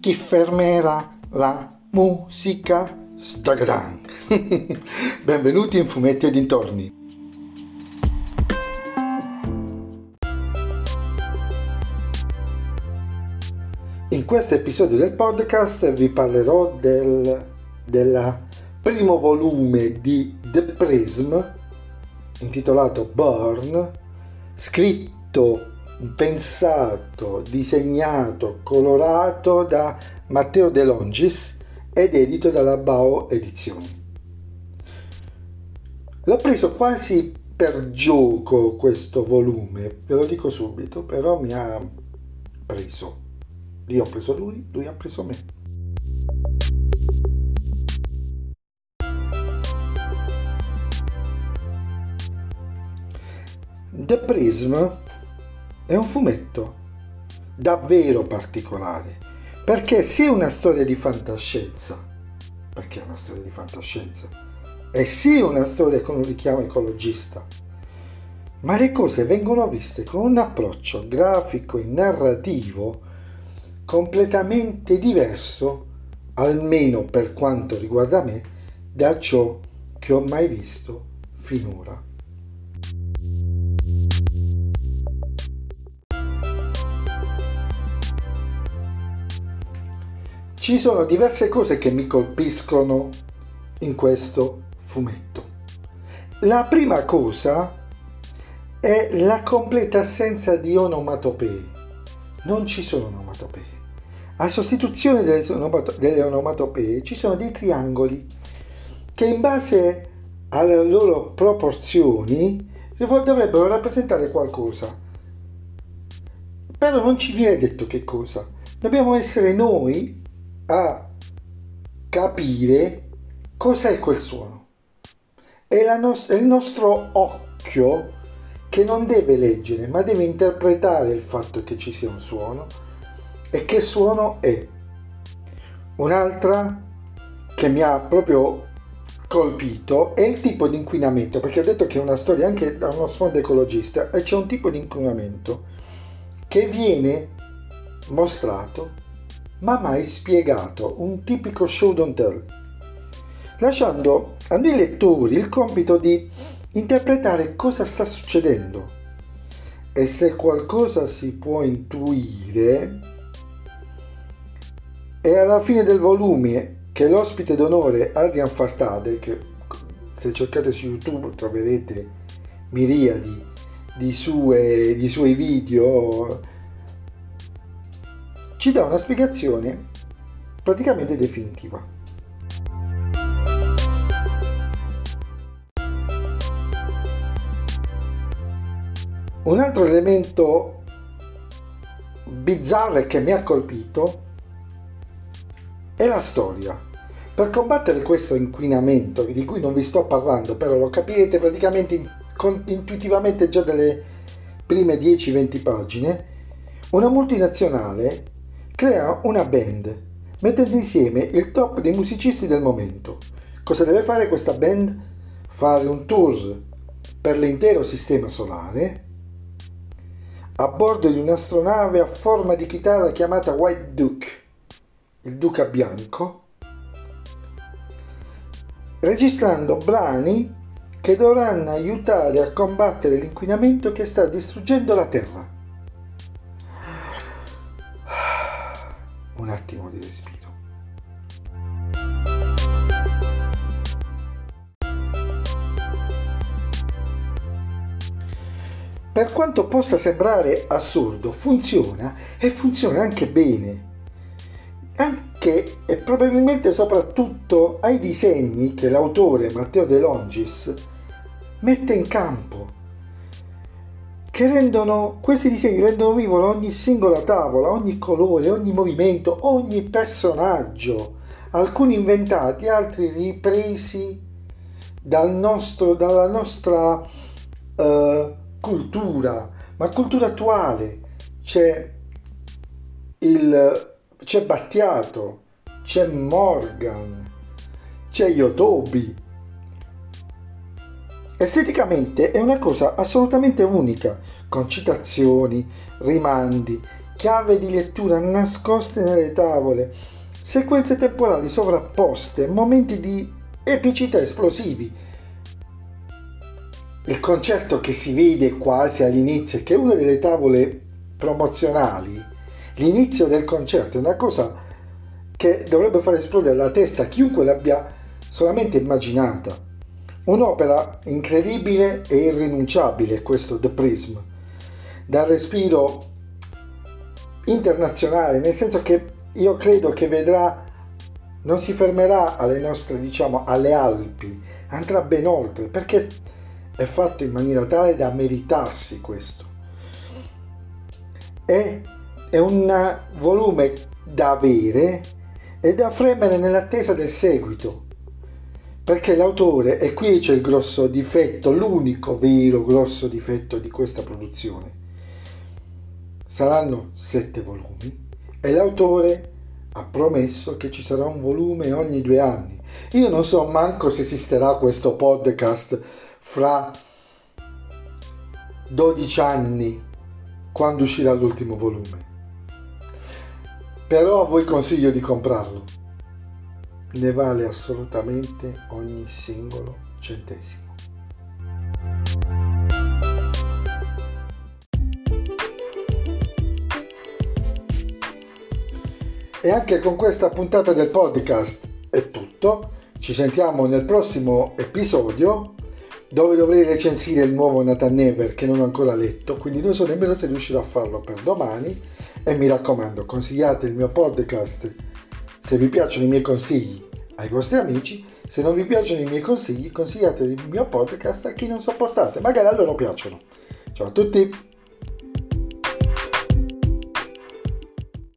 chi fermerà la musica? Stagadan! Benvenuti in Fumetti e dintorni. In questo episodio del podcast vi parlerò del del primo volume di The Prism intitolato Burn, scritto, pensato, disegnato, colorato da Matteo De Longis ed edito dalla Bao Edizioni. L'ho preso quasi per gioco questo volume, ve lo dico subito, però mi ha preso. Io ho preso lui, lui ha preso me. The Prism è un fumetto davvero particolare perché sia una storia di fantascienza, perché è una storia di fantascienza, e sia una storia con un richiamo ecologista, ma le cose vengono viste con un approccio grafico e narrativo completamente diverso, almeno per quanto riguarda me, da ciò che ho mai visto finora. Ci sono diverse cose che mi colpiscono in questo fumetto. La prima cosa è la completa assenza di onomatopee. Non ci sono onomatopee. A sostituzione delle onomatopee ci sono dei triangoli che in base alle loro proporzioni dovrebbero rappresentare qualcosa. Però non ci viene detto che cosa. Dobbiamo essere noi a capire cos'è quel suono. È, nos- è il nostro occhio che non deve leggere, ma deve interpretare il fatto che ci sia un suono e che suono è. Un'altra che mi ha proprio colpito è il tipo di inquinamento, perché ho detto che è una storia anche da uno sfondo ecologista e c'è un tipo di inquinamento che viene mostrato ma mai spiegato, un tipico show don't tell, lasciando a noi lettori il compito di interpretare cosa sta succedendo. E se qualcosa si può intuire è alla fine del volume che l'ospite d'onore Adrian Fartade, che se cercate su YouTube troverete miriadi di, sue, di suoi video ci dà una spiegazione praticamente definitiva. Un altro elemento bizzarro che mi ha colpito è la storia. Per combattere questo inquinamento di cui non vi sto parlando, però lo capirete praticamente intuitivamente già dalle prime 10-20 pagine, una multinazionale crea una band, mettendo insieme il top dei musicisti del momento. Cosa deve fare questa band? Fare un tour per l'intero sistema solare a bordo di un'astronave a forma di chitarra chiamata White Duke, il duca bianco, registrando brani che dovranno aiutare a combattere l'inquinamento che sta distruggendo la Terra. Un attimo di respiro. Per quanto possa sembrare assurdo, funziona e funziona anche bene. Anche e probabilmente soprattutto ai disegni che l'autore Matteo De Longis mette in campo che rendono, questi disegni rendono vivo ogni singola tavola, ogni colore, ogni movimento, ogni personaggio, alcuni inventati, altri ripresi dal nostro, dalla nostra uh, cultura, ma cultura attuale. C'è, il, c'è Battiato, c'è Morgan, c'è Yotobi, Esteticamente è una cosa assolutamente unica, con citazioni, rimandi, chiave di lettura nascoste nelle tavole, sequenze temporali sovrapposte, momenti di epicità esplosivi. Il concerto che si vede quasi all'inizio, che è una delle tavole promozionali, l'inizio del concerto è una cosa che dovrebbe far esplodere la testa a chiunque l'abbia solamente immaginata. Un'opera incredibile e irrinunciabile, questo The Prism, dal respiro internazionale, nel senso che io credo che vedrà, non si fermerà alle nostre, diciamo, alle Alpi, andrà ben oltre, perché è fatto in maniera tale da meritarsi questo. È, è un volume da avere e da fremere nell'attesa del seguito perché l'autore, e qui c'è il grosso difetto, l'unico vero grosso difetto di questa produzione, saranno sette volumi e l'autore ha promesso che ci sarà un volume ogni due anni. Io non so manco se esisterà questo podcast fra 12 anni quando uscirà l'ultimo volume. Però a voi consiglio di comprarlo ne vale assolutamente ogni singolo centesimo. E anche con questa puntata del podcast è tutto. Ci sentiamo nel prossimo episodio dove dovrei recensire il nuovo Nathan Never che non ho ancora letto, quindi non so nemmeno se riuscirò a farlo per domani. E mi raccomando, consigliate il mio podcast se vi piacciono i miei consigli ai vostri amici, se non vi piacciono i miei consigli, consigliate il mio podcast a chi non sopportate, magari a loro piacciono. Ciao a tutti!